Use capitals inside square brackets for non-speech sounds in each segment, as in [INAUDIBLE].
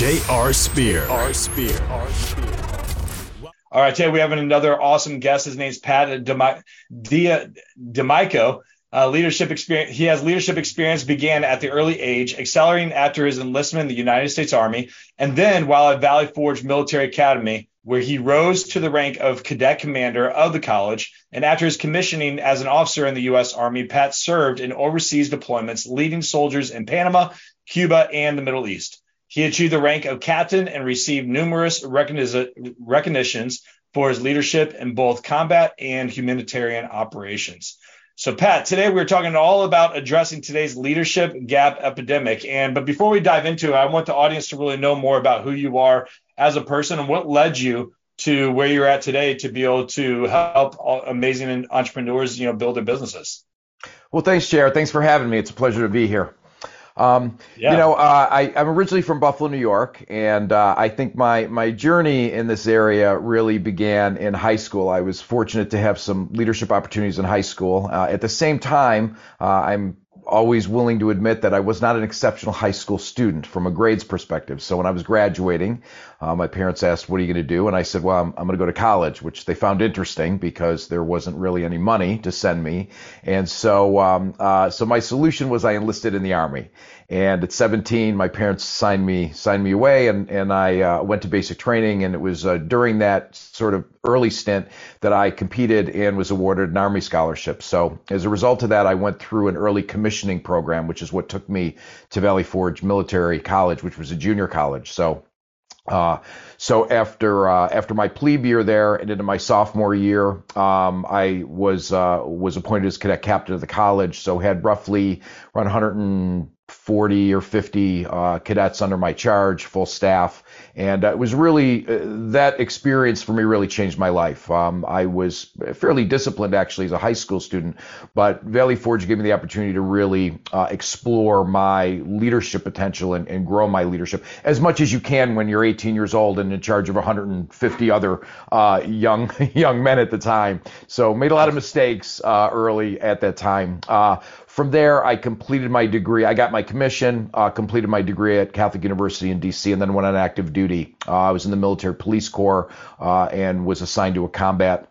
J.R. Spear. R. Spear. R. Spear. All right, today we have another awesome guest. His name's Pat D'Amico. Uh, leadership experience. He has leadership experience began at the early age, accelerating after his enlistment in the United States Army, and then while at Valley Forge Military Academy, where he rose to the rank of cadet commander of the college. And after his commissioning as an officer in the U.S. Army, Pat served in overseas deployments, leading soldiers in Panama, Cuba, and the Middle East. He achieved the rank of captain and received numerous recognitions for his leadership in both combat and humanitarian operations. So, Pat, today we're talking all about addressing today's leadership gap epidemic. And but before we dive into it, I want the audience to really know more about who you are as a person and what led you to where you're at today to be able to help amazing entrepreneurs, you know, build their businesses. Well, thanks, JR. Thanks for having me. It's a pleasure to be here. Um, yeah. You know, uh, I, am originally from Buffalo, New York, and uh, I think my my journey in this area really began in high school. I was fortunate to have some leadership opportunities in high school. Uh, at the same time, uh, I'm always willing to admit that I was not an exceptional high school student from a grades perspective. So when I was graduating, uh, my parents asked, "What are you going to do?" And I said, "Well, I'm, I'm going to go to college," which they found interesting because there wasn't really any money to send me. And so, um, uh, so my solution was I enlisted in the army. And at 17, my parents signed me signed me away, and and I uh, went to basic training. And it was uh, during that sort of early stint that I competed and was awarded an Army scholarship. So as a result of that, I went through an early commissioning program, which is what took me to Valley Forge Military College, which was a junior college. So. Uh, so after uh, after my plebe year there and into my sophomore year, um, I was uh, was appointed as cadet captain of the college. So had roughly around 140 or 50 uh, cadets under my charge, full staff. And uh, it was really, uh, that experience for me really changed my life. Um, I was fairly disciplined actually as a high school student, but Valley Forge gave me the opportunity to really uh, explore my leadership potential and, and, grow my leadership as much as you can when you're 18 years old and in charge of 150 other uh, young [LAUGHS] young men at the time. So made a lot of mistakes uh, early at that time. From there, I completed my degree. I got my commission, uh, completed my degree at Catholic University in DC, and then went on active duty. Uh, I was in the military police corps uh, and was assigned to a combat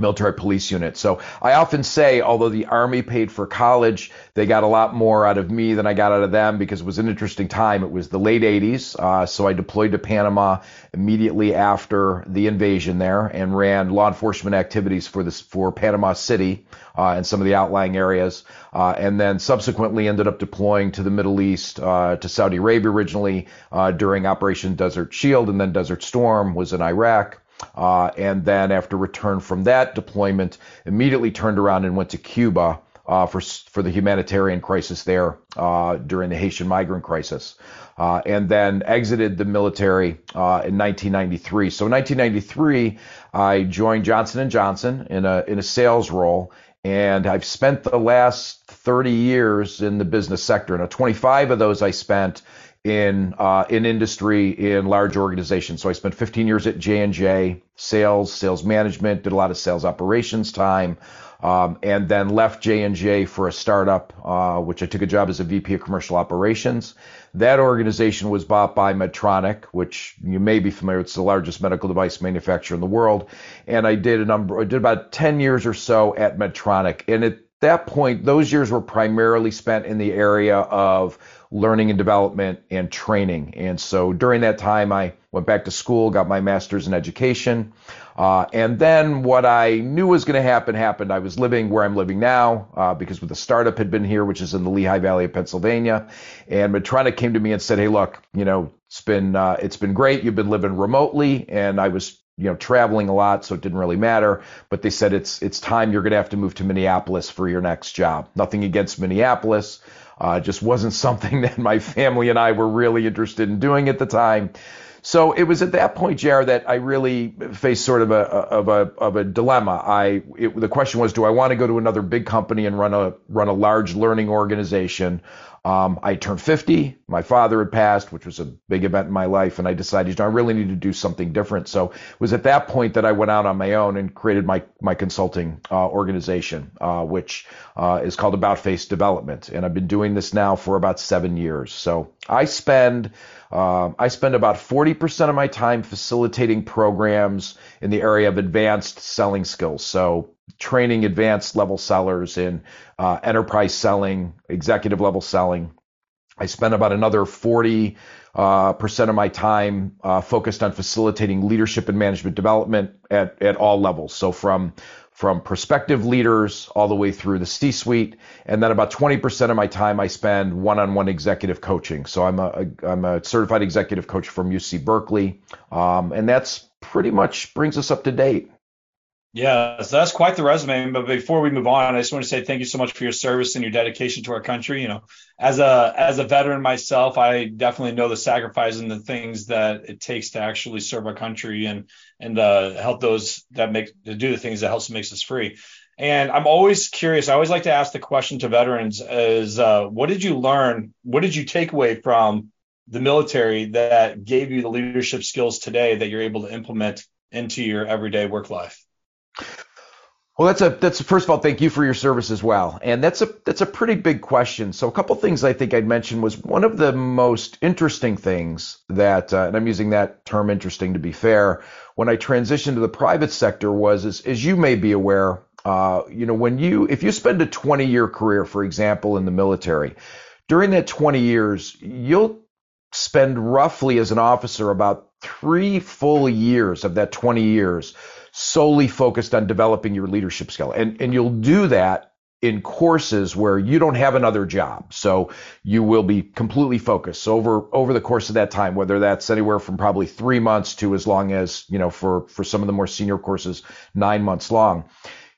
military police unit. So I often say, although the Army paid for college, they got a lot more out of me than I got out of them because it was an interesting time. It was the late 80s. Uh, so I deployed to Panama immediately after the invasion there and ran law enforcement activities for this for Panama City uh, and some of the outlying areas. Uh, and then subsequently ended up deploying to the Middle East, uh, to Saudi Arabia originally uh, during Operation Desert Shield and then Desert Storm was in Iraq. Uh, and then after return from that deployment, immediately turned around and went to Cuba uh, for for the humanitarian crisis there uh, during the Haitian migrant crisis, uh, and then exited the military uh, in 1993. So in 1993, I joined Johnson and Johnson in a in a sales role, and I've spent the last 30 years in the business sector. Now, 25 of those I spent in uh, in industry in large organizations. So I spent 15 years at J and J, sales, sales management, did a lot of sales operations time, um, and then left J and J for a startup, uh, which I took a job as a VP of commercial operations. That organization was bought by Medtronic, which you may be familiar. It's the largest medical device manufacturer in the world, and I did a number. I did about 10 years or so at Medtronic, and at that point, those years were primarily spent in the area of learning and development and training. And so during that time, I went back to school, got my master's in education. Uh, and then what I knew was going to happen happened. I was living where I'm living now uh, because with the startup had been here, which is in the Lehigh Valley of Pennsylvania. And Medtronic came to me and said, "Hey, look, you know, it's been uh, it's been great. You've been living remotely, and I was you know traveling a lot so it didn't really matter but they said it's it's time you're going to have to move to minneapolis for your next job nothing against minneapolis uh, just wasn't [LAUGHS] something that my family and I were really interested in doing at the time. So it was at that point, JR, that I really faced sort of a of a of a dilemma. I it, the question was, do I want to go to another big company and run a run a large learning organization, um, I turned 50. My father had passed, which was a big event in my life, and I decided, you know, I really need to do something different. So it was at that point that I went out on my own and created my my consulting uh, organization, uh, which uh, is called About Face Development, and I've been doing this now for about seven years. So I spend um, I spend about 40% of my time facilitating programs in the area of advanced selling skills. So training advanced level sellers in uh, enterprise selling, executive level selling. I spend about another 40 uh, percent of my time uh, focused on facilitating leadership and management development at, at all levels. So from from prospective leaders all the way through the C-suite, and then about 20% of my time I spend one-on-one executive coaching. So I'm a, a I'm a certified executive coach from UC Berkeley, um, and that's pretty much brings us up to date. Yeah, so that's quite the resume. But before we move on, I just want to say thank you so much for your service and your dedication to our country. You know, as a as a veteran myself, I definitely know the sacrifice and the things that it takes to actually serve our country and and uh, help those that make to do the things that helps makes us free. And I'm always curious. I always like to ask the question to veterans: Is uh, what did you learn? What did you take away from the military that gave you the leadership skills today that you're able to implement into your everyday work life? Well, that's a that's first of all, thank you for your service as well, and that's a that's a pretty big question. So a couple things I think I'd mention was one of the most interesting things that, uh, and I'm using that term interesting to be fair, when I transitioned to the private sector was, as, as you may be aware, uh, you know, when you if you spend a 20 year career, for example, in the military, during that 20 years, you'll spend roughly as an officer about three full years of that 20 years solely focused on developing your leadership skill. And, and you'll do that in courses where you don't have another job. So you will be completely focused over over the course of that time, whether that's anywhere from probably three months to as long as, you know, for, for some of the more senior courses, nine months long.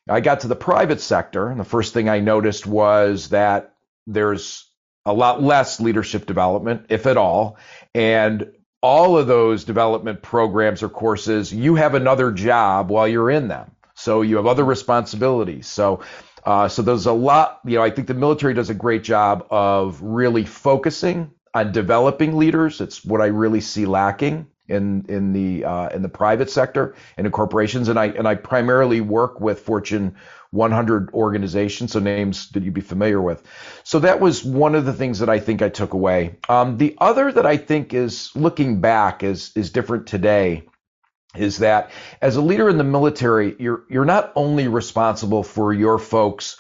I got to the private sector, and the first thing I noticed was that there's a lot less leadership development, if at all. And all of those development programs or courses, you have another job while you're in them. So you have other responsibilities. So, uh, so there's a lot, you know, I think the military does a great job of really focusing on developing leaders. It's what I really see lacking in in the uh, in the private sector and in corporations. And I and I primarily work with Fortune 100 organizations, so names that you'd be familiar with. So that was one of the things that I think I took away. Um, the other that I think is looking back is is different today is that as a leader in the military, you're you're not only responsible for your folks'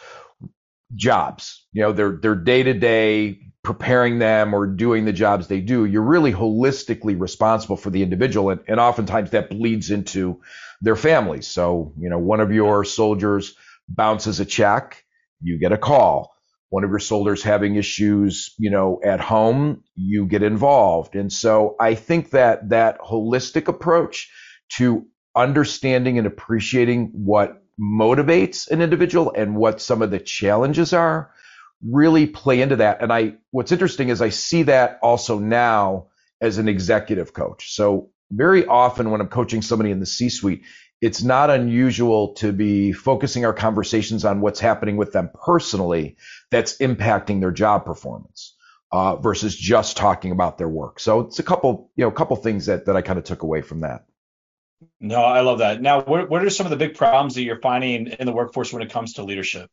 jobs, you know, their their day to day preparing them or doing the jobs they do. You're really holistically responsible for the individual, and, and oftentimes that bleeds into their families. So, you know, one of your soldiers bounces a check, you get a call. One of your soldiers having issues, you know, at home, you get involved. And so I think that that holistic approach to understanding and appreciating what motivates an individual and what some of the challenges are really play into that. And I, what's interesting is I see that also now as an executive coach. So very often when I'm coaching somebody in the C suite, it's not unusual to be focusing our conversations on what's happening with them personally that's impacting their job performance uh, versus just talking about their work. So it's a couple, you know, a couple things that, that I kind of took away from that. No, I love that. Now, what, what are some of the big problems that you're finding in the workforce when it comes to leadership?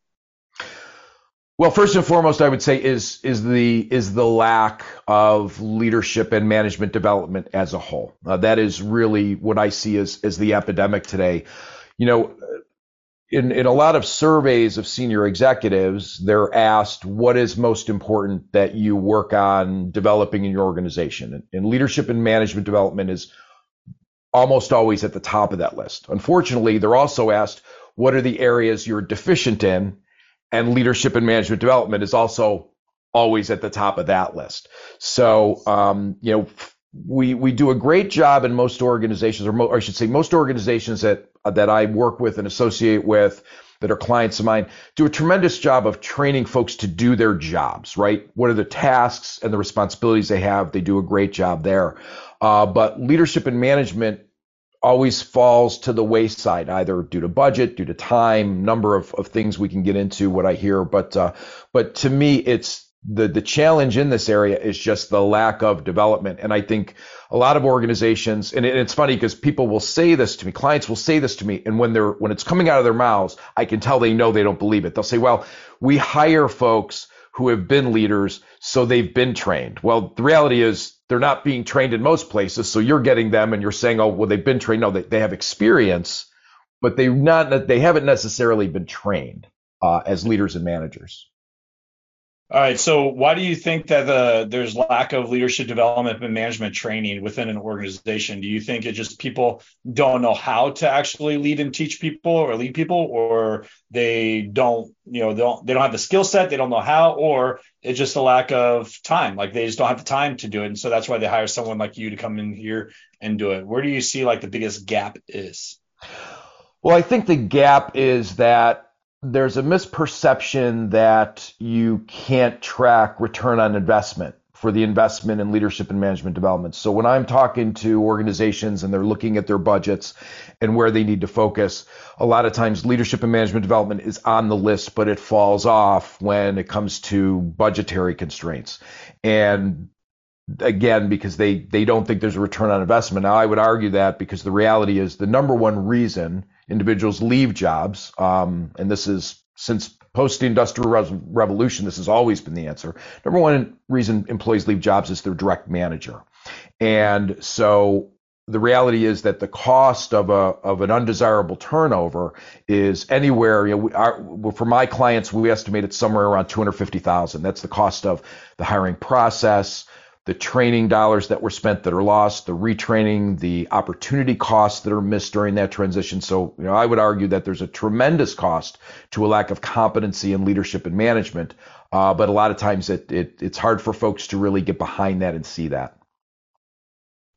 Well, first and foremost, I would say is is the is the lack of leadership and management development as a whole. Uh, that is really what I see as as the epidemic today. You know, in in a lot of surveys of senior executives, they're asked what is most important that you work on developing in your organization, and, and leadership and management development is almost always at the top of that list. Unfortunately, they're also asked what are the areas you're deficient in and leadership and management development is also always at the top of that list. So, um, you know, we we do a great job in most organizations, or, mo- or I should say, most organizations that that I work with and associate with, that are clients of mine do a tremendous job of training folks to do their jobs, right? What are the tasks and the responsibilities they have? They do a great job there. Uh, but leadership and management always falls to the wayside, either due to budget, due to time, number of, of things we can get into what I hear. But uh, but to me, it's the the challenge in this area is just the lack of development. And I think a lot of organizations, and, it, it's funny because people will say this to me, clients will say this to me, and when they're when it's coming out of their mouths, I can tell they know they don't believe it. They'll say, "Well, we hire folks who have been leaders, so they've been trained." Well, the reality is they're not being trained in most places, so you're getting them, and you're saying, "Oh, well, they've been trained." No, they, they have experience, but they not they haven't necessarily been trained uh, as leaders and managers. All right. So, why do you think that the, there's lack of leadership development and management training within an organization? Do you think it just people don't know how to actually lead and teach people or lead people, or they don't, you know, they don't they don't have the skill set, they don't know how, or it's just a lack of time, like they just don't have the time to do it, and so that's why they hire someone like you to come in here and do it. Where do you see like the biggest gap is? Well, I think the gap is that there's a misperception that you can't track return on investment for the investment in leadership and management development. So when I'm talking to organizations and they're looking at their budgets and where they need to focus, a lot of times leadership and management development is on the list, but it falls off when it comes to budgetary constraints. And again, because they, they don't think there's a return on investment. Now I would argue that because the reality is the number one reason individuals leave jobs, um, and this is since post-industrial revolution, this has always been the answer. Number one reason employees leave jobs is their direct manager, and so the reality is that the cost of a of an undesirable turnover is anywhere. You know, for my clients, we estimate it's somewhere around two hundred fifty thousand. That's the cost of the hiring process, the training dollars that were spent that are lost, the retraining, the opportunity costs that are missed during that transition. So, you know, I would argue that there's a tremendous cost to a lack of competency in leadership and management. Uh, but a lot of times it, it it's hard for folks to really get behind that and see that.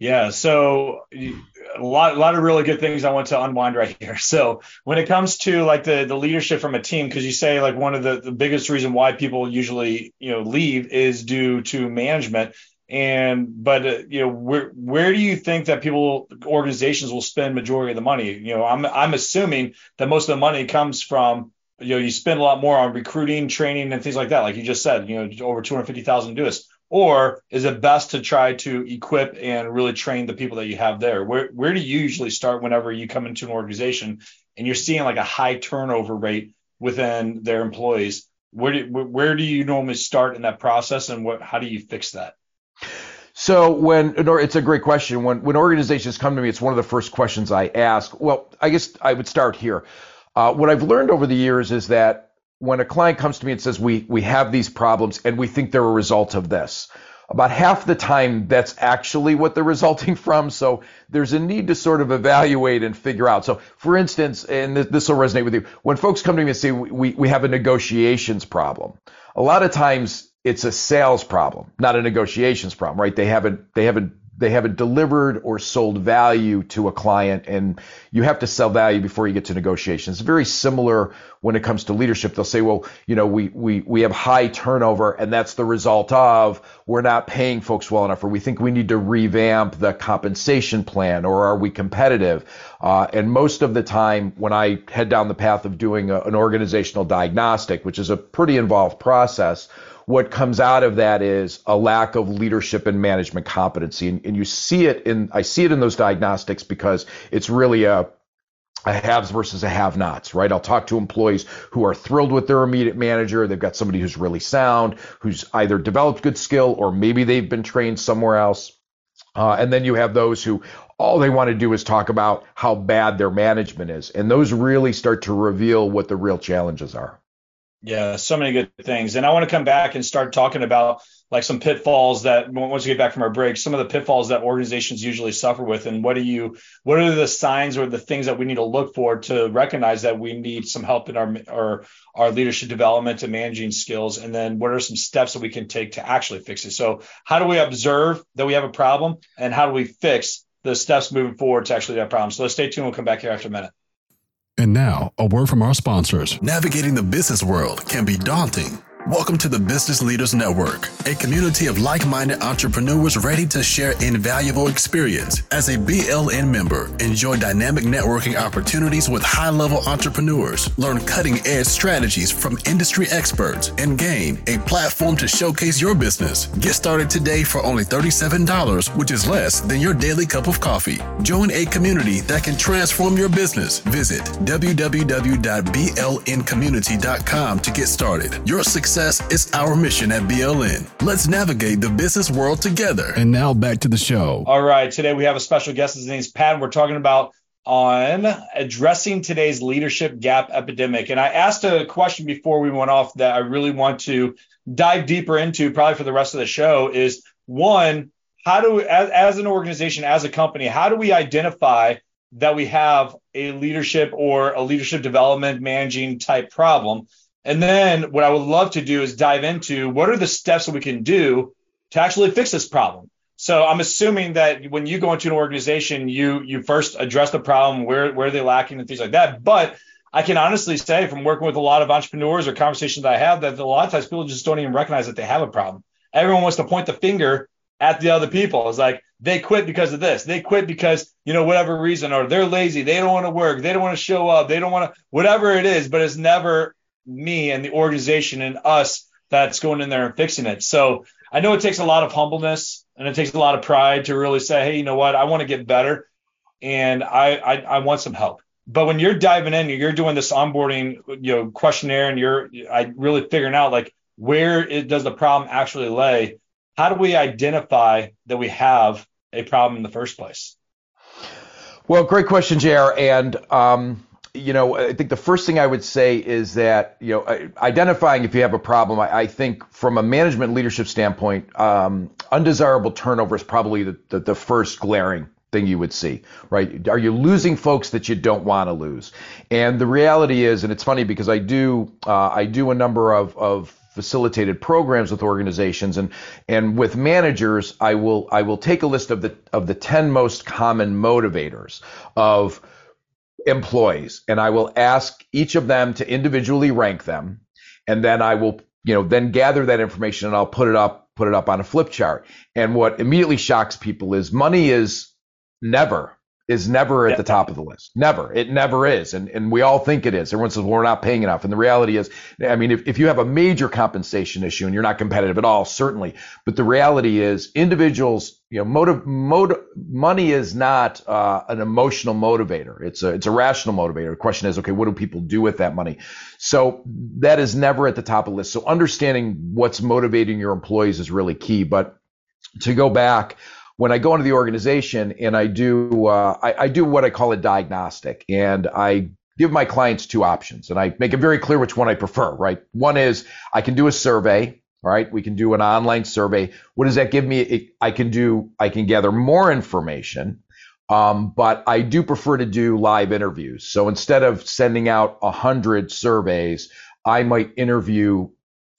Yeah, so a lot, a lot of really good things I want to unwind right here. [LAUGHS] So when it comes to like the the leadership from a team, because you say like one of the, the biggest reason why people usually you know leave is due to management and but uh, you know where where do you think that people organizations will spend majority of the money? You know i'm i'm assuming that most of the money comes from you know you spend a lot more on recruiting training and things like that like you just said you know over 250,000 do this. Or is it best to try to equip and really train the people that you have there? Where where do you usually start whenever you come into an organization and you're seeing like a high turnover rate within their employees? Where do where do you normally start in that process and what how do you fix that so when it's a great question. When when organizations come to me, it's one of the first questions I ask. Well, I guess I would start here. Uh, what I've learned over the years is that when a client comes to me and says we we have these problems and we think they're a result of this, about half the time that's actually what they're [LAUGHS] resulting from. So there's a need to sort of evaluate and figure out. So for instance, and this will resonate with you, when folks come to me and say we we have a negotiations problem, a lot of times it's a sales problem, not a negotiations problem, right? They haven't they haven't they haven't delivered or sold value to a client and you have to sell value before you get to negotiations. It's very similar when it comes to leadership. They'll say, well, you know, we, we, we have high turnover and that's the result of we're not paying folks well enough or we think we need to revamp the compensation plan or are we competitive? Uh, and most of the time when I head down the path of doing a, an organizational diagnostic, which is a pretty involved process, what comes out of that is a lack of leadership and management competency. And, and you see it in, I see it in those diagnostics because it's really a, a haves versus a have nots, right? I'll talk to employees who are thrilled with their immediate manager. They've got somebody who's really sound, who's either developed good skill or maybe they've been trained somewhere else. Uh, and then you have those who all they want to do is talk about how bad their management is. And those really start to reveal what the real challenges are. Yeah, so many good things. And I want to come back and start talking about like some pitfalls that once we get back from our break, some of the pitfalls that organizations usually suffer with and what do you what are the signs or the things that we need to look for to recognize that we need some help in our our, our leadership development and managing skills and then what are some steps that we can take to actually fix it. So how do we observe that we have a problem and how do we fix the steps moving forward to actually that problem? So let's stay tuned. We'll come back here after a minute. And now, a word from our sponsors. Navigating the business world can be daunting. Welcome to the Business Leaders Network, a community of like minded entrepreneurs ready to share invaluable experience. As a BLN member, enjoy dynamic networking opportunities with high level entrepreneurs, learn cutting edge strategies from industry experts, and gain a platform to showcase your business. Get started today for only $37, which is less than your daily cup of coffee. Join a community that can transform your business. Visit www.blncommunity.com to get started. Your success success is our mission at BLN. Let's navigate the business world together. And now back to the show. All right. Today we have a special guest. His name's Pat. We're talking about on addressing today's leadership gap epidemic. And I asked a question before we went off that I really want to dive deeper into, probably for the rest of the show, is one, how do as, as an organization, as a company, how do we identify that we have a leadership or a leadership development managing type problem? And then what I would love to do is dive into what are the steps that we can do to actually fix this problem. So I'm assuming that when you go into an organization, you you first address the problem, where where are they lacking and things like that. But I can honestly say from working with a lot of entrepreneurs or conversations I have that a lot of times people just don't even recognize that they have a problem. Everyone wants to point the finger at the other people. It's like they quit because of this. They quit because, you know, whatever reason, or they're lazy. They don't want to work. They don't want to show up. They don't want to, whatever it is, but it's never me and the organization and us that's going in there and fixing it. So I know it takes a lot of humbleness and it takes a lot of pride to really say, hey, you know what, I want to get better and I, I, I want some help. But when you're diving in, you're doing this onboarding, you know, questionnaire, and you're I really figuring out like where it does the problem actually lay. How do we identify that we have a problem in the first place? Well, great question, JR. And um, you know, I think the first thing I would say is that, you know, identifying if you have a problem, I, I think from a management leadership standpoint, um, undesirable turnover is probably the, the, the, first glaring thing you would see, right? Are you losing folks that you don't want to lose? And the reality is, and it's funny because I do, uh, I do a number of, of facilitated programs with organizations and and with managers I will I will take a list of the of the 10 most common motivators of employees and I will ask each of them to individually rank them. And then I will, you know, then gather that information and I'll put it up, put it up on a flip chart. And what immediately shocks people is money is never is never at the top of the list. Never. It never is. And and we all think it is. Everyone says, well, we're not paying enough. And the reality is, I mean, if, if you have a major compensation issue and you're not competitive at all, certainly. But the reality is individuals, you know, motive, motive money is not uh, an emotional motivator. It's a it's a rational motivator. The question is, okay, what do people do with that money? So that is never at the top of the list. So understanding what's motivating your employees is really key. But to go back, when I go into the organization and I do uh, I, I do what I call a diagnostic, and I give my clients two options, and I make it very clear which one I prefer. Right, one is I can do a survey. Right, we can do an online survey. What does that give me? I can do I can gather more information. Um, but I do prefer to do live interviews. So instead of sending out a hundred surveys, I might interview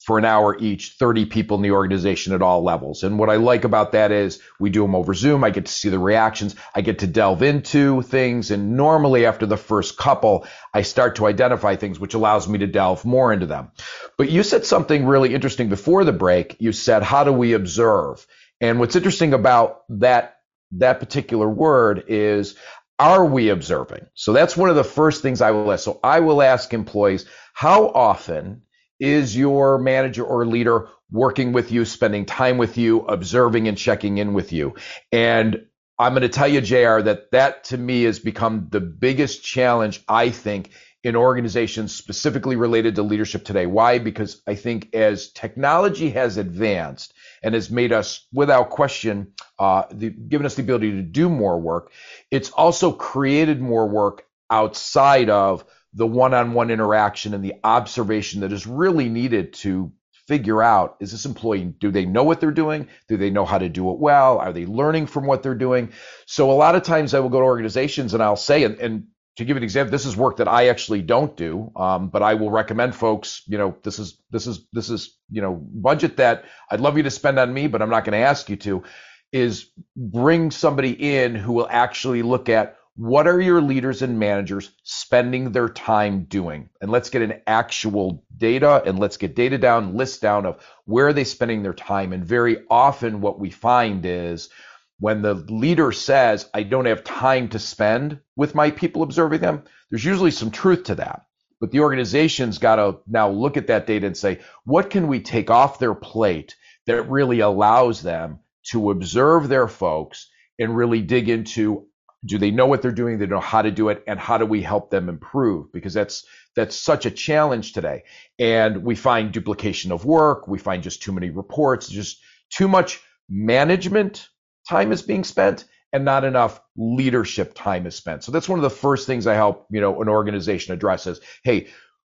for an hour each, 30 people in the organization at all levels. And what I like about that is we do them over Zoom. I get to see the reactions. I get to delve into things. And normally after the first couple, I start to identify things, which allows me to delve more into them. But you said something really interesting before the break. You said, how do we observe? And what's interesting about that, that particular word is, are we observing? So that's one of the first things I will ask. So I will ask employees, how often is your manager or leader working with you, spending time with you, observing and checking in with you? And I'm going to tell you, JR, that that to me has become the biggest challenge, I think, in organizations specifically related to leadership today. Why? Because I think as technology has advanced and has made us, without question, uh, the, given us the ability to do more work, it's also created more work outside of the one-on-one interaction and the observation that is really needed to figure out is this employee do they know what they're doing? Do they know how to do it well? Are they learning from what they're doing? So a lot of times i will go to organizations and i'll say and, and to give an example this is work that i actually don't do um, but i will recommend folks you know this is this is this is you know budget that i'd love you to spend on me but i'm not going to ask you to is bring somebody in who will actually look at what are your leaders and managers spending their time doing? And let's get an actual data and let's get data down, list down of where are they spending their time. And very often what we find is when the leader says, I don't have time to spend with my people observing them, there's usually some truth to that. But the organization's got to now look at that data and say, what can we take off their plate that really allows them to observe their folks and really dig into do they know what they're doing? They know how to do it. And how do we help them improve? Because that's that's such a challenge today. And we find duplication of work. We find just too many reports. Just too much management time is being spent and not enough leadership time is spent. So that's one of the first things i help you know an organization address is hey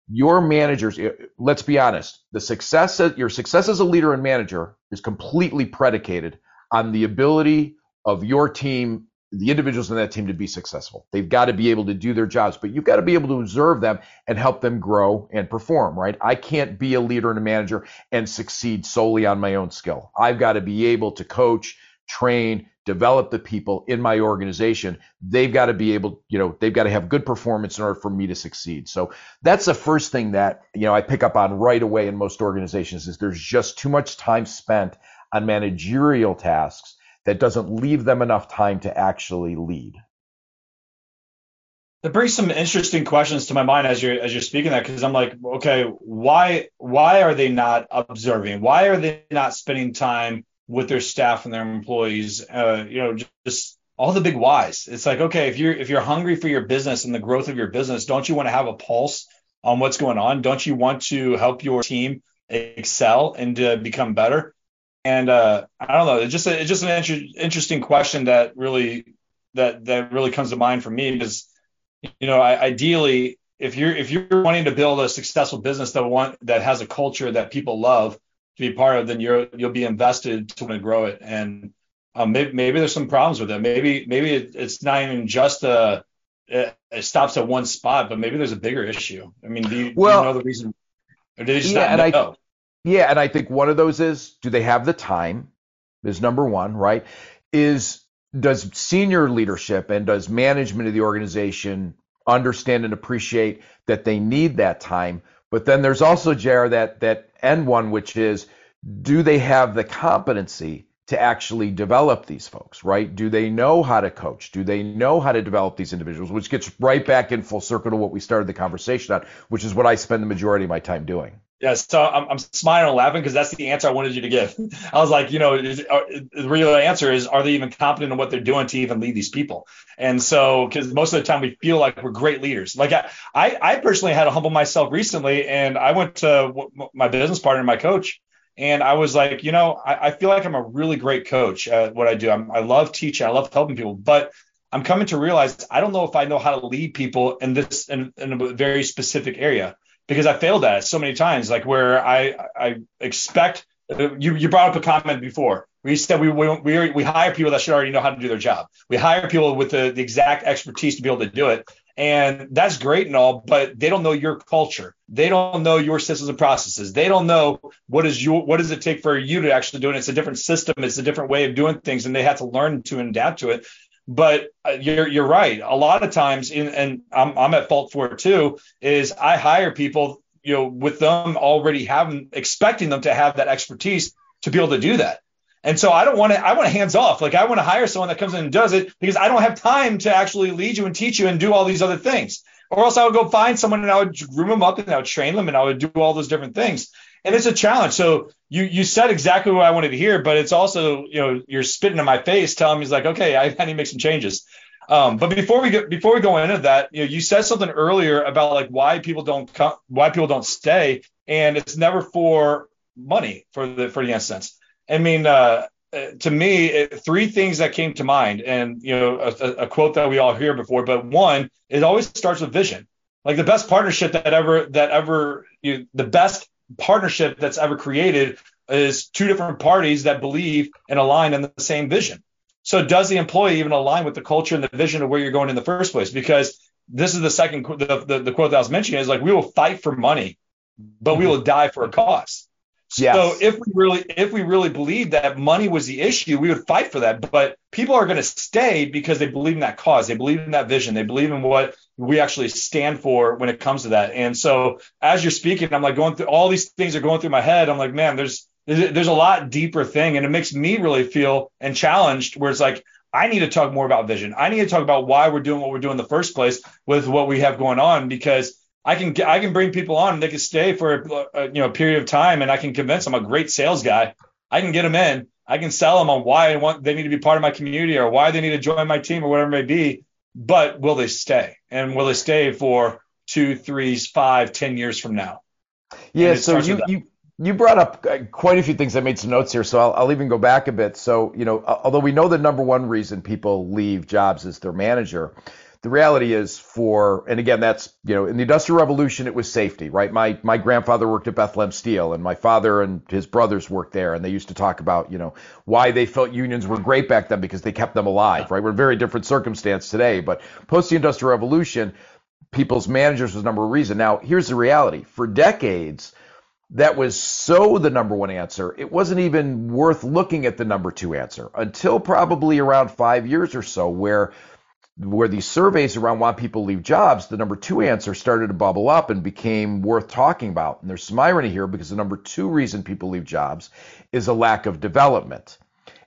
your managers eh, let's be honest. The success your success as a leader and manager is completely predicated on the ability of your team the individuals in that team to be successful. They've got to be able to do their jobs, but you've got to be able to observe them and help them grow and perform, right? I can't be a leader and a manager and succeed solely on my own skill. I've got to be able to coach, train, develop the people in my organization. They've got to be able, you know, they've got to have good performance in order for me to succeed. So that's the first thing that, you know, I pick up on right away in most organizations is there's just too much time spent on managerial tasks that doesn't leave them enough time to actually lead. That brings some interesting questions to my mind as you're as you're speaking that because I'm like, okay, why why are they not observing? Why are they not spending time with their staff and their employees? Uh, you know, just all the big whys. It's like, okay, if you're if you're hungry for your business and the growth of your business, don't you want to have a pulse on what's going on? Don't you want to help your team excel and uh, become better? And uh, I don't know, it's just a, it's just an inter- interesting question that really that that really comes to mind for me because you know I, ideally if you're if you're wanting to build a successful business that want that has a culture that people love to be part of, then you're you'll be invested to want to grow it. And um, maybe, maybe there's some problems with it. Maybe maybe it, it's not even just a it, it, stops at one spot, but maybe there's a bigger issue. I mean, do you, well, do you know the reason? Or did they just yeah, not know? I, yeah, and I think one of those is do they have the time? Is number one, right? Is does senior leadership and does management of the organization understand and appreciate that they need that time? But then there's also JR that that end one, which is do they have the competency to actually develop these folks, right? Do they know how to coach? Do they know how to develop these individuals? Which gets right back in full circle to what we started the conversation on, which is what I spend the majority of my time doing. Yeah, so I'm, I'm smiling and laughing because that's the answer I wanted you to give. [LAUGHS] I was like, you know, is, uh, the real answer is, are they even competent in what they're doing to even lead these people? And so, because most of the time we feel like we're great leaders. Like I, I, I personally had to humble myself recently, and I went to my business partner, my coach, and I was like, you know, I, I feel like I'm a really great coach at what I do. I'm, I love teaching, I love helping people, but I'm coming to realize I don't know if I know how to lead people in this in, in a very specific area because I failed at it so many times. Like where I I expect you you brought up a comment before. We said we, we we we hire people that should already know how to do their job. We hire people with the, the exact expertise to be able to do it. And that's great and all, but they don't know your culture. They don't know your systems and processes. They don't know what is your what does it take for you to actually do it. It's a different system. It's a different way of doing things, and they have to learn to adapt to it. But uh, you're you're right. A lot of times, in, and I'm I'm at fault for it too. Is I hire people, you know, with them already having expecting them to have that expertise to be able to do that. And so I don't want to, I want to hands off. Like I want to hire someone that comes in and does it because I don't have time to actually lead you and teach you and do all these other things. Or else I would go find someone and I would groom them up and I would train them and I would do all those different things. And it's a challenge. So you you said exactly what I wanted to hear, but it's also, you know, you're spitting in my face, telling me he's like, okay, I, I need to make some changes. Um, but before we get before we go into that, you know, you said something earlier about like why people don't come, why people don't stay, and it's never for money for the for the instance. I mean, uh, uh, to me, it, three things that came to mind, and you know, a, a, quote that we all hear before, but one, it always starts with vision. Like the best partnership that ever that ever you, the best partnership that's ever created is two different parties that believe and align in the same vision. So does the employee even align with the culture and the vision of where you're going in the first place? Because this is the second the, the, the quote that I was mentioning is like we will fight for money, but we will die for a cause. Yes. So if we really if we really believed that money was the issue, we would fight for that. But people are going to stay because they believe in that cause, they believe in that vision, they believe in what we actually stand for when it comes to that. And so as you're speaking, I'm like going through all these things are going through my head. I'm like, man, there's there's a lot deeper thing, and it makes me really feel and challenged. Where it's like I need to talk more about vision. I need to talk about why we're doing what we're doing in the first place with what we have going on because I can I can bring people on and they can stay for a, you know a period of time and I can convince them I'm a great sales guy. I can get them in. I can sell them on why I want they need to be part of my community or why they need to join my team or whatever it may be. But will they stay? And will they stay for two, three, five, ten years from now? Yeah. So you you you brought up uh, quite a few things. I made some notes here, so I'll, I'll even go back a bit. So you know, although we know the number one reason people leave jobs is their manager, the reality is for and again that's you know in the industrial revolution it was safety right? My my grandfather worked at bethlehem steel and my father and his brothers worked there and they used to talk about you know why they felt unions were great back then because they kept them alive right? We're in very different circumstance today but post the industrial revolution people's managers was number one reason. Now here's the reality. For decades that was so the number one answer, it wasn't even worth looking at the number two answer until probably around five years or so, where where these surveys around why people leave jobs, the number two answer started to bubble up and became worth talking about. And there's some irony here because the number two reason people leave jobs is a lack of development.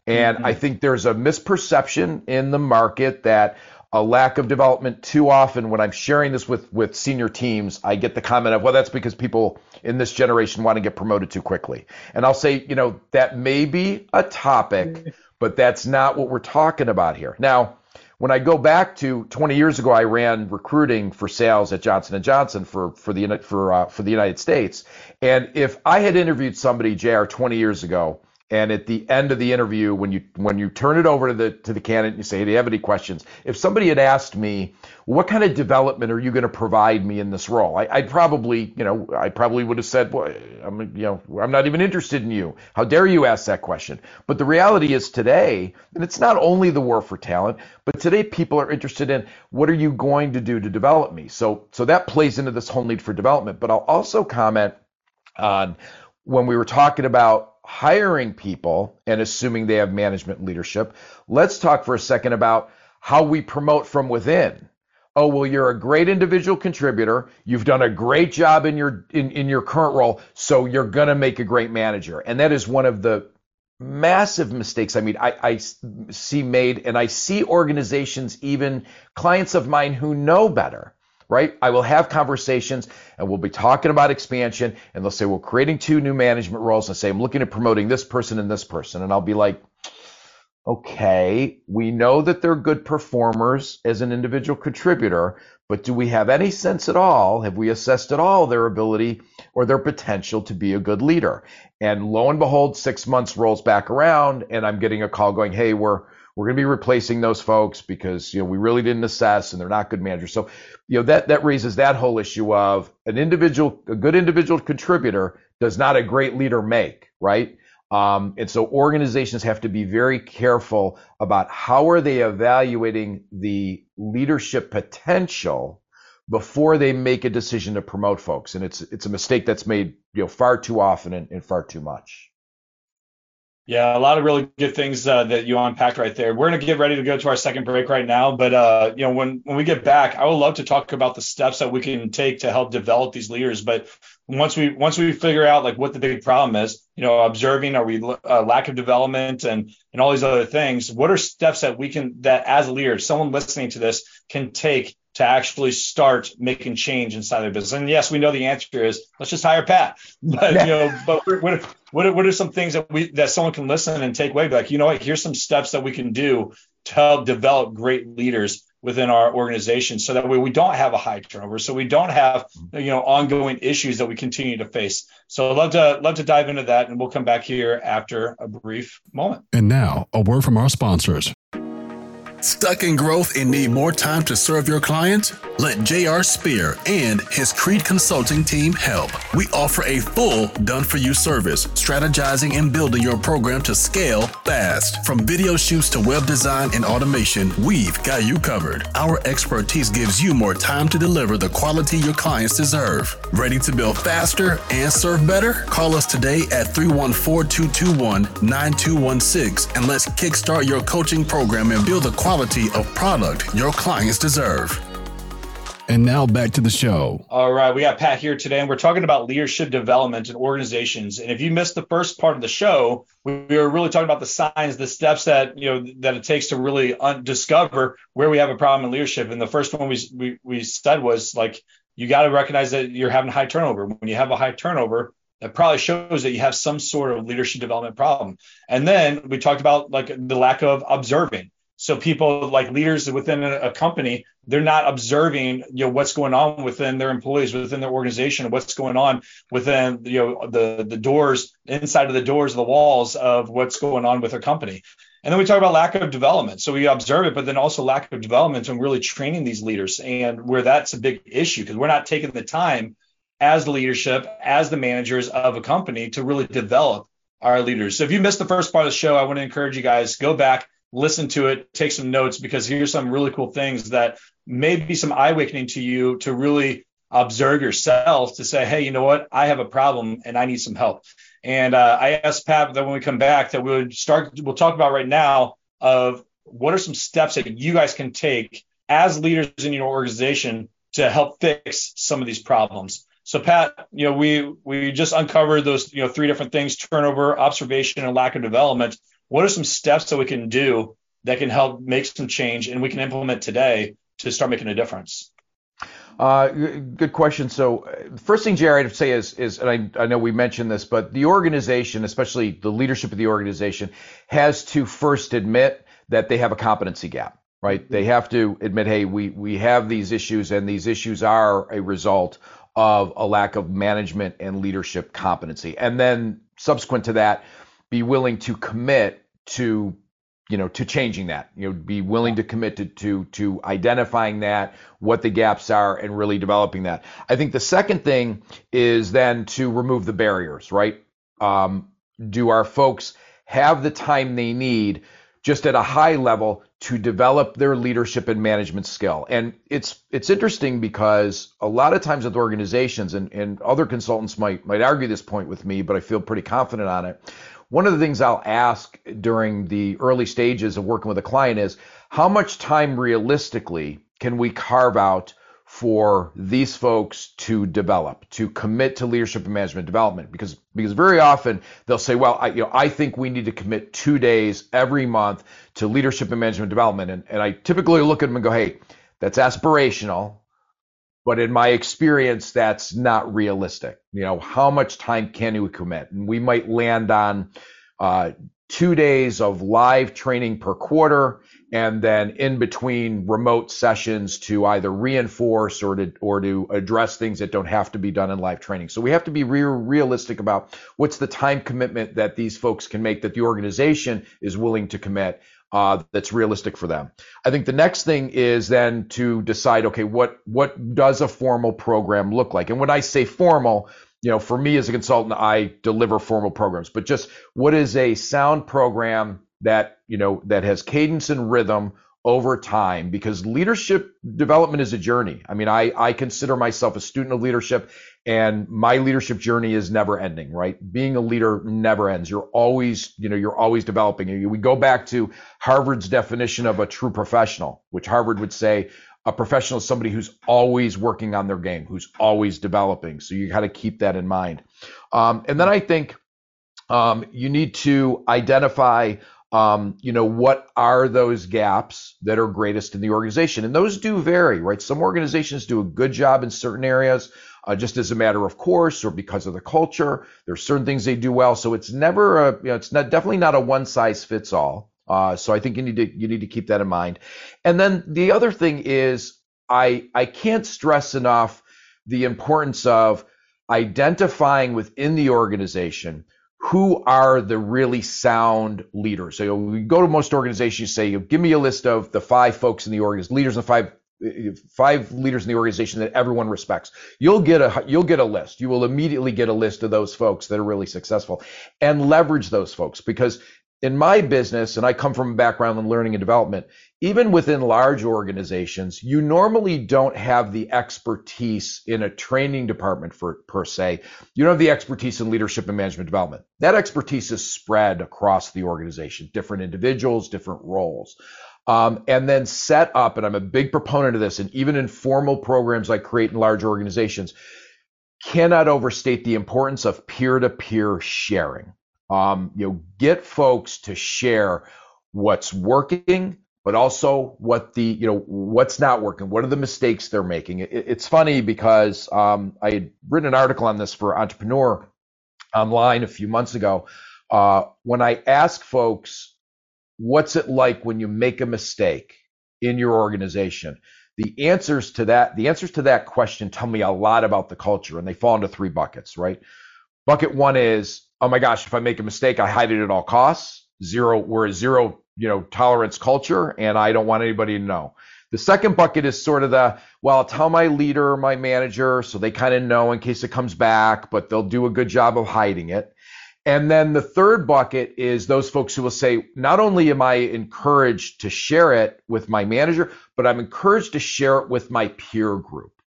And mm-hmm. I think there's a misperception in the market that a lack of development too often when I'm sharing this with with senior teams, I get the comment of, well, that's because people in this generation want to get promoted too quickly. And I'll say, you know, that may be a topic, mm-hmm. but that's not what we're talking about here. Now, when I go back to 20 years ago, I ran recruiting for sales at Johnson and Johnson for for the for uh, for the United States. And if I had interviewed somebody, JR 20 years ago, and at the end of the interview, when you when you turn it over to the to the candidate and you say, "Do you have any questions?" If somebody had asked me, "What kind of development are you going to provide me in this role?" I, would probably, you know, I probably would have said, "Well, I'm, you know, I'm not even interested in you. How dare you ask that question?" But the reality is today, and it's not only the war for talent, but today people are interested in what are you going to do to develop me. So so that plays into this whole need for development. But I'll also comment on when we were talking about hiring people and assuming they have management leadership, let's talk for a second about how we promote from within. Oh, well, you're a great individual contributor. You've done a great job in your in, in your current role, so you're gonna make a great manager. And that is one of the massive mistakes I mean I, I see made and I see organizations, even clients of mine who know better right? I will have conversations and we'll be talking about expansion and they'll say, we're creating two new management roles and say, I'm looking at promoting this person and this person. And I'll be like, okay, we know that they're good performers as an individual contributor, but do we have any sense at all? Have we assessed at all their ability or their potential to be a good leader? And lo and behold, six months rolls back around and I'm getting a call going, hey, we're we're going to be replacing those folks because you know we really didn't assess and they're not good managers. So you know that that raises that whole issue of an individual, a good individual contributor does not a great leader make, right? Um, and so organizations have to be very careful about how are they evaluating the leadership potential before they make a decision to promote folks. And it's it's a mistake that's made you know far too often and, and far too much. Yeah, a lot of really good things uh, that you unpacked right there. We're going to get ready to go to our second break right now, but uh, you know, when when we get back, I would love to talk about the steps that we can take to help develop these leaders. But once we once we figure out like what the big problem is, you know, observing are we uh, lack of development and and all these other things. What are steps that we can that as leaders, someone listening to this can take to actually start making change inside their business. And yes, we know the answer is let's just hire Pat. [LAUGHS] But you know, but what what are, what are some things that we that someone can listen and take away? Be like, you know what? Here's some steps that we can do to help develop great leaders within our organization, so that way we don't have a high turnover, so we don't have you know ongoing issues that we continue to face. So I'd love to love to dive into that, and we'll come back here after a brief moment. And now a word from our sponsors. Stuck in growth and need more time to serve your clients? Let JR Spear and his Creed Consulting team help. We offer a full done for you service, strategizing and building your program to scale fast. From video shoots to web design and automation, we've got you covered. Our expertise gives you more time to deliver the quality your clients deserve. Ready to build faster and serve better? Call us today at 314 221 9216 and let's kickstart your coaching program and build the quality of product your clients deserve. And now back to the show. All right, we got Pat here today, and we're talking about leadership development in organizations. And if you missed the first part of the show, we were really talking about the signs, the steps that you know that it takes to really un- discover where we have a problem in leadership. And the first one we we, we said was like you got to recognize that you're having high turnover. When you have a high turnover, that probably shows that you have some sort of leadership development problem. And then we talked about like the lack of observing. So people like leaders within a, company, they're not observing, you know, what's going on within their employees, within their organization, what's going on within, you know, the the doors, inside of the doors, the walls of what's going on with their company. And then we talk about lack of development. So we observe it, but then also lack of development and really training these leaders, and where that's a big issue because we're not taking the time as the leadership, as the managers of a company to really develop our leaders. So if you missed the first part of the show, I want to encourage you guys go back listen to it, take some notes because here's some really cool things that may be some eye awakening to you to really observe yourself to say, hey, you know what? I have a problem and I need some help. And uh, I asked Pat that when we come back that we would start, we'll talk about right now of what are some steps that you guys can take as leaders in your organization to help fix some of these problems. So Pat, you know, we we just uncovered those, you know, three different things: turnover, observation, and lack of development what are some steps that we can do that can help make some change and we can implement today to start making a difference? Uh, good question. So, uh, first thing, Jared, I'd say is, is and I, I know we mentioned this, but the organization, especially the leadership of the organization, has to first admit that they have a competency gap, right? They have to admit, hey, we, we have these issues, and these issues are a result of a lack of management and leadership competency. And then, subsequent to that, be willing to commit to you know to changing that. You know be willing to commit to to to identifying that what the gaps are and really developing that. I think the second thing is then to remove the barriers right? Um, do our folks have the time they need just at a high level to develop their leadership and management skill? And it's it's interesting because a lot of times with organizations and, and other consultants might might argue this point with me but i feel pretty confident on it one of the things I'll ask during the early stages of working with a client is how much time realistically can we carve out for these folks to develop, to commit to leadership and management development? Because because very often they'll say, well, I, you know, I think we need to commit two days every month to leadership and management development. And, and I typically look at them and go, hey, that's aspirational but in my experience that's not realistic. You know how much time can we commit? And we might land on uh, two days of live training per quarter and then in between remote sessions to either reinforce or to or to address things that don't have to be done in live training. So we have to be real realistic about what's the time commitment that these folks can make that the organization is willing to commit uh, that's realistic for them. I think the next thing is then to decide, okay, what what does a formal program look like? And when I say formal, you know, for me as a consultant, I deliver formal programs, but just what is a sound program that you know that has cadence and rhythm over time because leadership development is a journey. I mean, I, I consider myself a student of leadership and my leadership journey is never ending, right? Being a leader never ends. You're always, you know, you're always developing. We go back to Harvard's definition of a true professional, which Harvard would say a professional is somebody who's always working on their game, who's always developing. So you got to keep that in mind. Um, and then I think um, you need to identify um, you know, what are those gaps that are greatest in the organization? And those do vary, right? Some organizations do a good job in certain areas, uh, just as a matter of course, or because of the culture. There's certain things they do well, so it's never a, you know, it's not definitely not a one size fits all. Uh, so I think you need to you need to keep that in mind. And then the other thing is, I I can't stress enough the importance of identifying within the organization who are the really sound leaders? So you go to most organizations, you say, give me a list of the five folks in the organization, leaders in the five five leaders in the organization that everyone respects. You'll get a you'll get a list. You will immediately get a list of those folks that are really successful and leverage those folks because in my business, and I come from a background in learning and development, even within large organizations, you normally don't have the expertise in a training department for per se. You don't have the expertise in leadership and management development. That expertise is spread across the organization, different individuals, different roles. Um, and then set up, and I'm a big proponent of this, and even in formal programs I create in large organizations, cannot overstate the importance of peer-to-peer sharing. Um, you know, get folks to share what's working, but also what the you know what's not working. What are the mistakes they're making? It, it's funny because um, I had written an article on this for Entrepreneur online a few months ago. Uh, when I ask folks, what's it like when you make a mistake in your organization? The answers to that, the answers to that question tell me a lot about the culture, and they fall into three buckets, right? Bucket one is oh my gosh, if I make a mistake, I hide it at all costs. Zero, we're a zero, you know, tolerance culture, and I don't want anybody to know. The second bucket is sort of the, well, I'll tell my leader, my manager, so they kind of know in case it comes back, but they'll do a good job of hiding it. And then the third bucket is those folks who will say, not only am I encouraged to share it with my manager, but I'm encouraged to share it with my peer group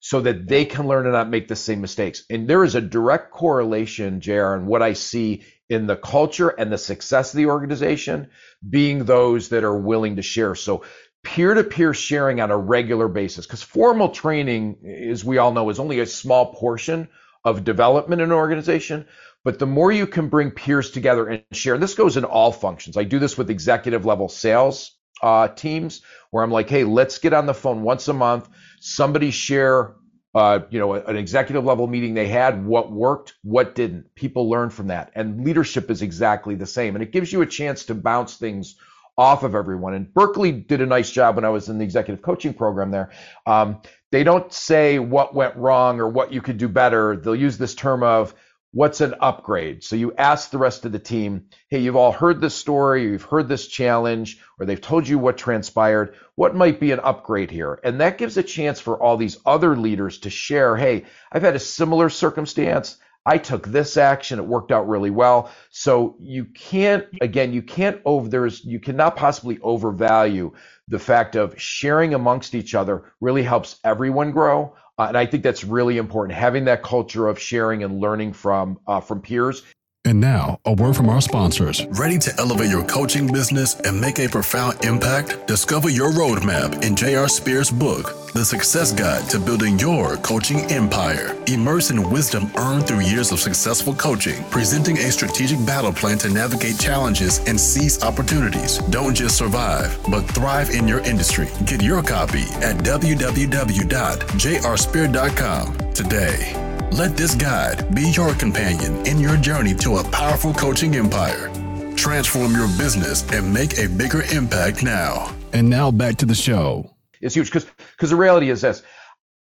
so that they can learn to not make the same mistakes. And there is a direct correlation, Jaron, what I see in the culture and the success of the organization being those that are willing to share. So peer-to-peer sharing on a regular basis, because formal training, as we all know, is only a small portion of development in an organization. But the more you can bring peers together and share, and this goes in all functions. I do this with executive level sales uh, teams where I'm like, hey, let's get on the phone once a month. Somebody share, uh, you know, an executive level meeting they had, what worked, what didn't. People learn from that. And leadership is exactly the same. And it gives you a chance to bounce things off of everyone. And Berkeley did a nice job when I was in the executive coaching program there. Um, they don't say what went wrong or what you could do better. They'll use this term of, what's an upgrade? So you ask the rest of the team, hey, you've all heard this story, you've heard this challenge, or they've told you what transpired. What might be an upgrade here? And that gives a chance for all these other leaders to share, hey, I've had a similar circumstance. I took this action. It worked out really well. So you can't, again, you can't over, there's, you cannot possibly overvalue the fact of sharing amongst each other really helps everyone grow. Uh, and I think that's really important. Having that culture of sharing and learning from uh, from peers and now, a word from our sponsors. Ready to elevate your coaching business and make a profound impact? Discover your roadmap in J.R. Spears' book, The Success Guide to Building Your Coaching Empire. Immerse in wisdom earned through years of successful coaching, presenting a strategic battle plan to navigate challenges and seize opportunities. Don't just survive, but thrive in your industry. Get your copy at www.jrspear.com today. Let this guide be your companion in your journey to a powerful coaching empire. Transform your business and make a bigger impact now. And now back to the show. It's huge because because the reality is this.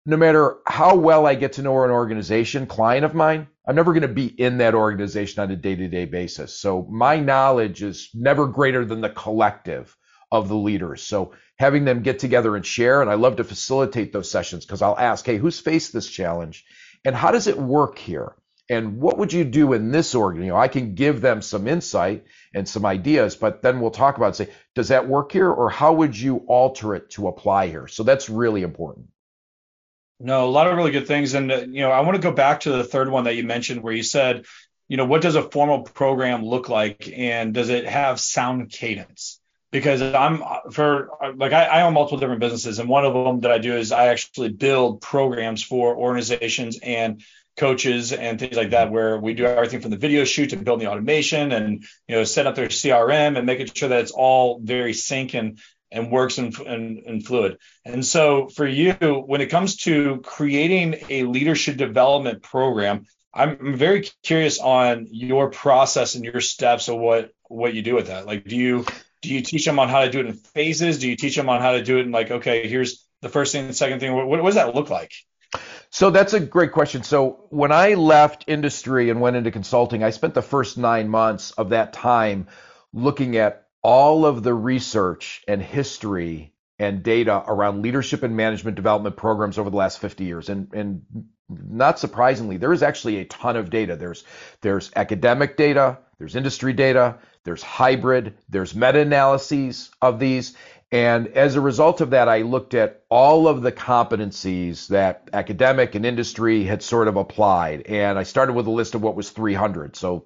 No matter how well I get to know an organization, client of mine, I'm never going to be in that organization on a day-to-day basis. So my knowledge is never greater than the collective of the leaders. So having them get together and share, and I love to facilitate those sessions because I'll ask, hey, who's faced this challenge? And how does it work here? And what would you do in this organ? You know, I can give them some insight and some ideas, but then we'll talk about say, does that work here, or how would you alter it to apply here? So that's really important. No, a lot of really good things, and uh, you know, I want to go back to the third one that you mentioned, where you said, you know, what does a formal program look like, and does it have sound cadence? Because I'm for like I, I, own multiple different businesses, and one of them that I do is I actually build programs for organizations and coaches and things like that, where we do everything from the video shoot to building the automation and you know set up their CRM and making sure that it's all very sync and and works and, and, and fluid. And so for you, when it comes to creating a leadership development program, I'm very curious on your process and your steps of what what you do with that. Like, do you do you teach them on how to do it in phases? Do you teach them on how to do it in like, okay, here's the first thing, the second thing? What, what does that look like? So that's a great question. So when I left industry and went into consulting, I spent the first nine months of that time looking at all of the research and history and data around leadership and management development programs over the last 50 years. And, and not surprisingly, there is actually a ton of data. There's, there's academic data, there's industry data, there's hybrid, there's meta analyses of these. And as a result of that, I looked at all of the competencies that academic and industry had sort of applied. And I started with a list of what was 300. So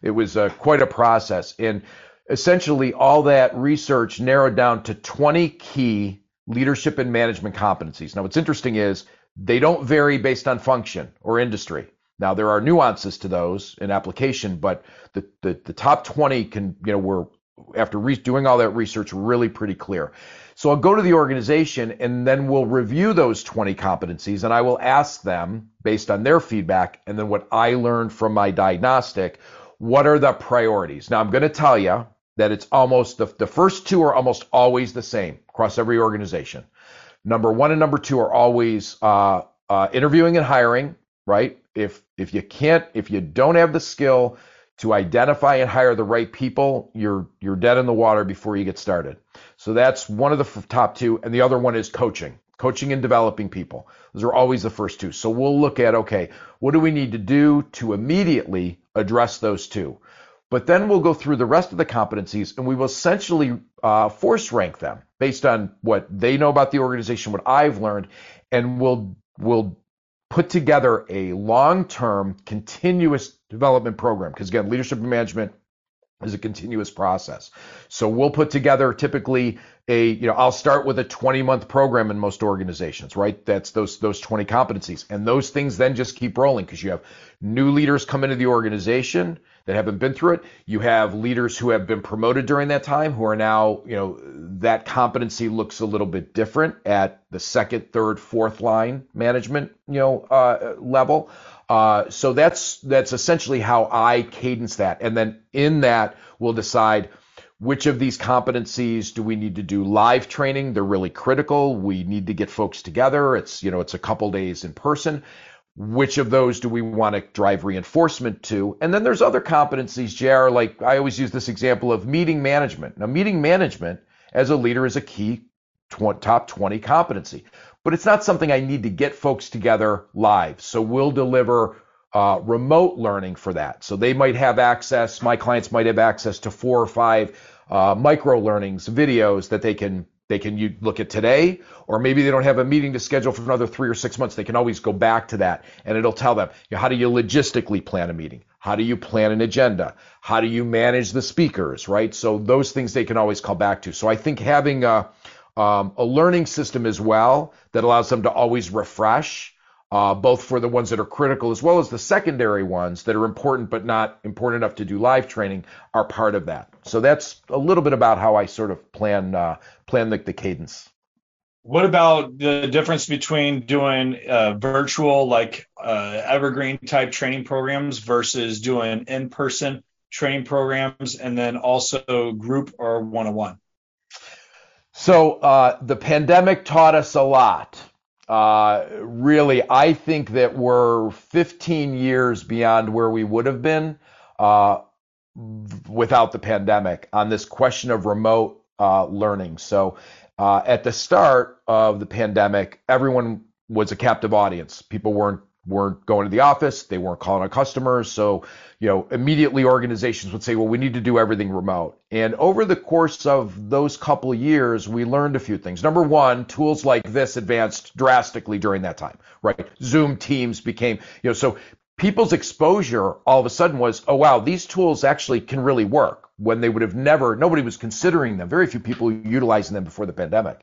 it was uh, quite a process. And essentially, all that research narrowed down to 20 key leadership and management competencies. Now, what's interesting is they don't vary based on function or industry. Now, there are nuances to those in application, but the, the, the top 20 can, you know, were after re- doing all that research really pretty clear. So I'll go to the organization and then we'll review those 20 competencies and I will ask them based on their feedback and then what I learned from my diagnostic, what are the priorities? Now I'm going to tell you that it's almost the, the first two are almost always the same across every organization. Number one and number two are always uh, uh, interviewing and hiring, right? If if you can't, if you don't have the skill to identify and hire the right people, you're you're dead in the water before you get started. So that's one of the f- top two, and the other one is coaching, coaching and developing people. Those are always the first two. So we'll look at okay, what do we need to do to immediately address those two? But then we'll go through the rest of the competencies, and we will essentially uh, force rank them based on what they know about the organization, what I've learned, and we'll we'll put together a long-term continuous development program because again leadership and management is a continuous process so we'll put together typically a you know i'll start with a 20 month program in most organizations right that's those those 20 competencies and those things then just keep rolling because you have new leaders come into the organization that haven't been through it. You have leaders who have been promoted during that time who are now, you know, that competency looks a little bit different at the second, third, fourth line management, you know, uh, level. Uh, so that's that's essentially how I cadence that, and then in that we'll decide which of these competencies do we need to do live training they're really critical we need to get folks together it's you know it's a couple days in person which of those do we want to drive reinforcement to? And then there's other competencies, JR, like I always use this example of meeting management. Now, meeting management as a leader is a key tw- top 20 competency, but it's not something I need to get folks together live. So we'll deliver uh, remote learning for that. So they might have access, my clients might have access to four or five uh, micro learnings, videos that they can they can look at today, or maybe they don't have a meeting to schedule for another three or six months. They can always go back to that, and it'll tell them you know, how do you logistically plan a meeting, how do you plan an agenda, how do you manage the speakers, right? So those things they can always call back to. So I think having a um, a learning system as well that allows them to always refresh uh, both for the ones that are critical as well as the secondary ones that are important but not important enough to do live training are part of that. So that's a little bit about how I sort of plan uh, plan the, the cadence. What about the difference between doing uh, virtual, like uh, evergreen type training programs versus doing in person training programs and then also group or one on one? So uh, the pandemic taught us a lot uh, really, I think that we're 15 years beyond where we would have been uh, without the pandemic on this question of remote uh, learning. So, uh, at the start of the pandemic, everyone was a captive audience. People weren't weren't going to the office, they weren't calling on customers. So, you know, immediately organizations would say, well, we need to do everything remote. And over the course of those couple of years, we learned a few things. Number one, tools like this advanced drastically during that time, right? Zoom Teams became, you know, so people's exposure all of a sudden was, oh, wow, these tools actually can really work when they would have never, nobody was considering them. Very few people utilizing them before the pandemic.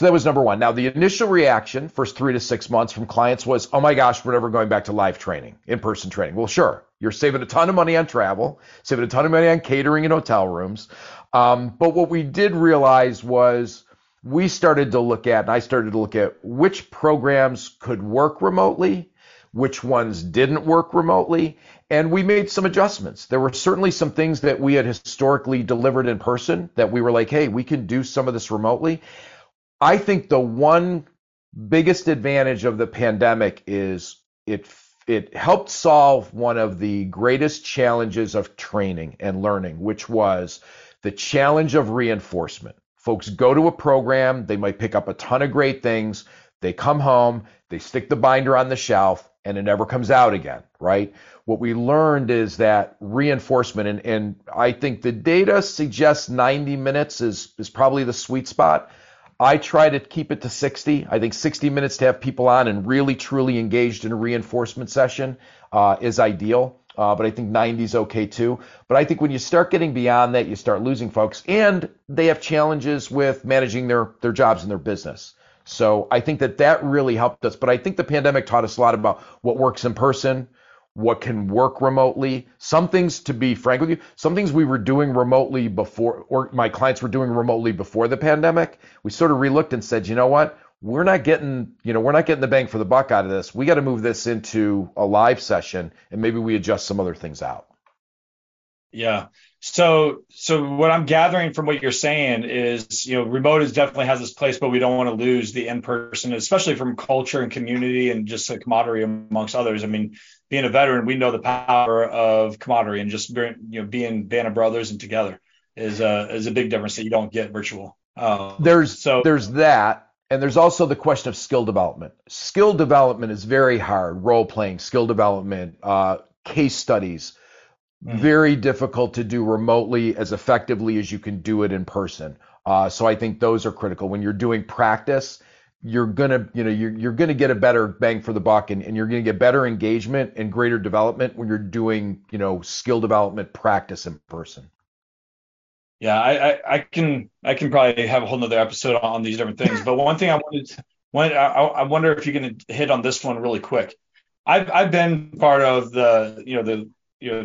So that was number one. Now, the initial reaction, first three to six months from clients was, oh my gosh, we're never going back to live training, in person training. Well, sure, you're saving a ton of money on travel, saving a ton of money on catering and hotel rooms. Um, but what we did realize was we started to look at, and I started to look at which programs could work remotely, which ones didn't work remotely, and we made some adjustments. There were certainly some things that we had historically delivered in person that we were like, hey, we can do some of this remotely. I think the one biggest advantage of the pandemic is it it helped solve one of the greatest challenges of training and learning, which was the challenge of reinforcement. Folks go to a program, they might pick up a ton of great things. They come home, they stick the binder on the shelf, and it never comes out again, right? What we learned is that reinforcement, and, and I think the data suggests 90 minutes is, is probably the sweet spot. I try to keep it to 60. I think 60 minutes to have people on and really truly engaged in a reinforcement session uh, is ideal. Uh, but I think 90 is okay too. But I think when you start getting beyond that, you start losing folks, and they have challenges with managing their their jobs and their business. So I think that that really helped us. But I think the pandemic taught us a lot about what works in person, what can work remotely. Some things, to be frank with you, some things we were doing remotely before, or my clients were doing remotely before the pandemic. We sort of relooked and said, you know what? We're not getting, you know, we're not getting the bang for the buck out of this. We got to move this into a live session, and maybe we adjust some other things out. Yeah. So, so what I'm gathering from what you're saying is, you know, remote is definitely has its place, but we don't want to lose the in-person, especially from culture and community and just a camaraderie amongst others. I mean, being a veteran, we know the power of camaraderie and just you know being band of brothers and together is a is a big difference that you don't get virtual. Um, there's so there's that. And there's also the question of skill development. Skill development is very hard. Role playing, skill development, uh, case studies, Mm-hmm. Very difficult to do remotely as effectively as you can do it in person. Uh, so I think those are critical. When you're doing practice, you're gonna, you know, you're, you're gonna get a better bang for the buck, and, and you're gonna get better engagement and greater development when you're doing, you know, skill development practice in person. Yeah, I, I, I can I can probably have a whole nother episode on these different things. But one thing I wanted, one I, I wonder if you can hit on this one really quick. I've I've been part of the you know the you know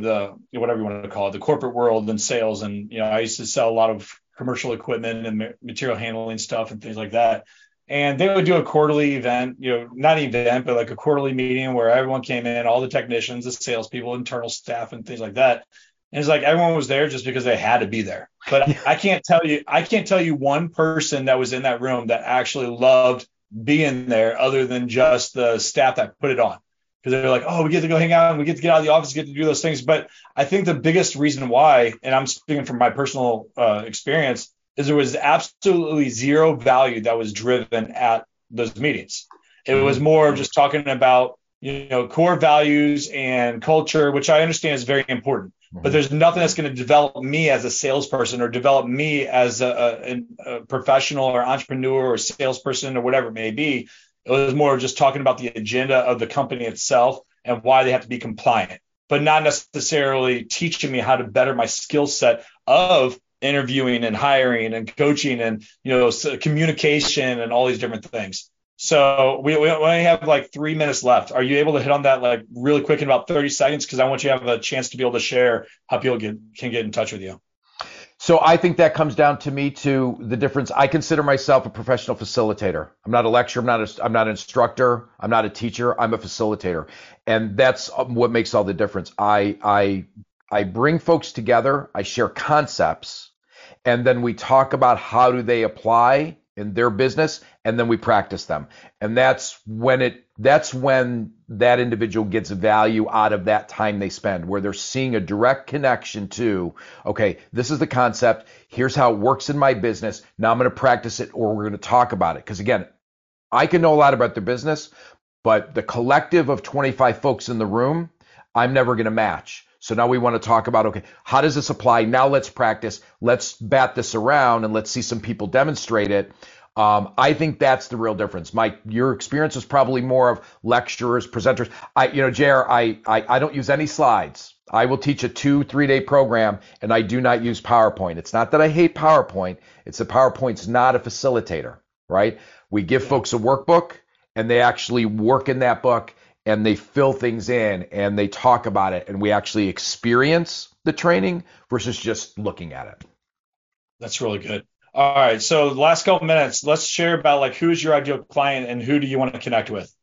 the whatever you want to call it the corporate world and sales and you know I used to sell a lot of commercial equipment and material handling stuff and things like that and they would do a quarterly event you know not an event but like a quarterly meeting where everyone came in all the technicians the salespeople internal staff and things like that. And it's like everyone was there just because they had to be there. But [LAUGHS] I can't tell you I can't tell you one person that was in that room that actually loved being there other than just the staff that put it on. Because they're like, oh, we get to go hang out and we get to get out of the office, get to do those things. But I think the biggest reason why, and I'm speaking from my personal uh, experience, is there was absolutely zero value that was driven at those meetings. It mm-hmm. was more just talking about you know core values and culture, which I understand is very important. But mm-hmm. there's nothing that's going to develop me as a salesperson or develop me as a, a, a professional or entrepreneur or salesperson or whatever it may be it was more of just talking about the agenda of the company itself and why they have to be compliant, but not necessarily teaching me how to better my skill set of interviewing and hiring and coaching and you know communication and all these different things. So we, we only have like three minutes left. Are you able to hit on that like really quick in about 30 seconds? Because I want you to have a chance to be able to share how people get, can get in touch with you. So I think that comes down to me to the difference. I consider myself a professional facilitator. I'm not a lecturer. I'm not a, I'm not an instructor. I'm not a teacher. I'm a facilitator, and that's um, what makes all the difference. I I I bring folks together. I share concepts, and then we talk about how do they apply in their business and then we practice them and that's when it that's when that individual gets value out of that time they spend where they're seeing a direct connection to okay this is the concept here's how it works in my business now i'm going to practice it or we're going to talk about it because again i can know a lot about their business but the collective of 25 folks in the room i'm never going to match so now we want to talk about okay, how does this apply? Now let's practice. Let's bat this around and let's see some people demonstrate it. Um, I think that's the real difference. Mike, your experience is probably more of lecturers, presenters. I, you know, Jer, I, I, I don't use any slides. I will teach a two, three day program and I do not use PowerPoint. It's not that I hate PowerPoint. It's that PowerPoint's not a facilitator, right? We give folks a workbook and they actually work in that book and they fill things in and they talk about it and we actually experience the training versus just looking at it. That's really good. All right. So last couple minutes, let's share about like who's your ideal client and who do you want to connect with?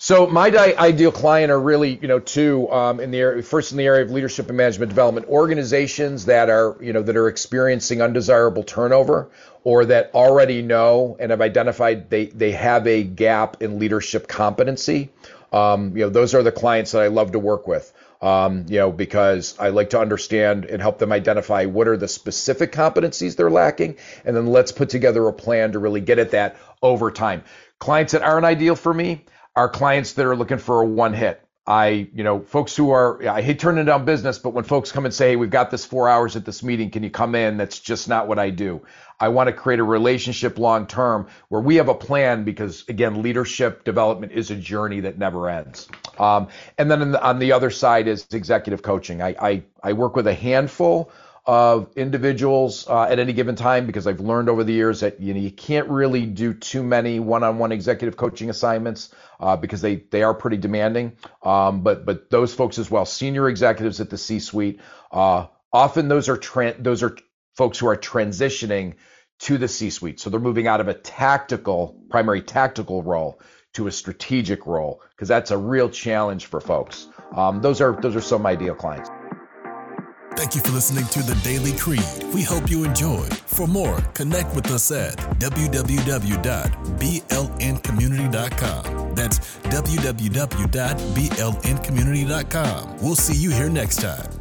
So my ideal client are really, you know, two um, in the area, first in the area of leadership and management development, organizations that are, you know, that are experiencing undesirable turnover or that already know and have identified they they have a gap in leadership competency um, you know, those are the clients that I love to work with. Um, you know, because I like to understand and help them identify what are the specific competencies they're lacking, and then let's put together a plan to really get at that over time. Clients that aren't ideal for me are clients that are looking for a one hit. I, you know, folks who are, I hate turning down business, but when folks come and say, hey, we've got this four hours at this meeting, can you come in? That's just not what I do. I want to create a relationship long term where we have a plan because, again, leadership development is a journey that never ends. Um, and then the, on the other side is executive coaching. I, I, I work with a handful of individuals uh, at any given time because I've learned over the years that you know you can't really do too many one-on-one executive coaching assignments uh, because they they are pretty demanding. Um, but but those folks as well, senior executives at the C-suite, uh, often those are tra- those are folks who are transitioning to the C-suite, so they're moving out of a tactical primary tactical role to a strategic role because that's a real challenge for folks. Um, those are those are some ideal clients. Thank you for listening to The Daily Creed. We hope you enjoyed. For more, connect with us at www.blncommunity.com. That's www.blncommunity.com. We'll see you here next time.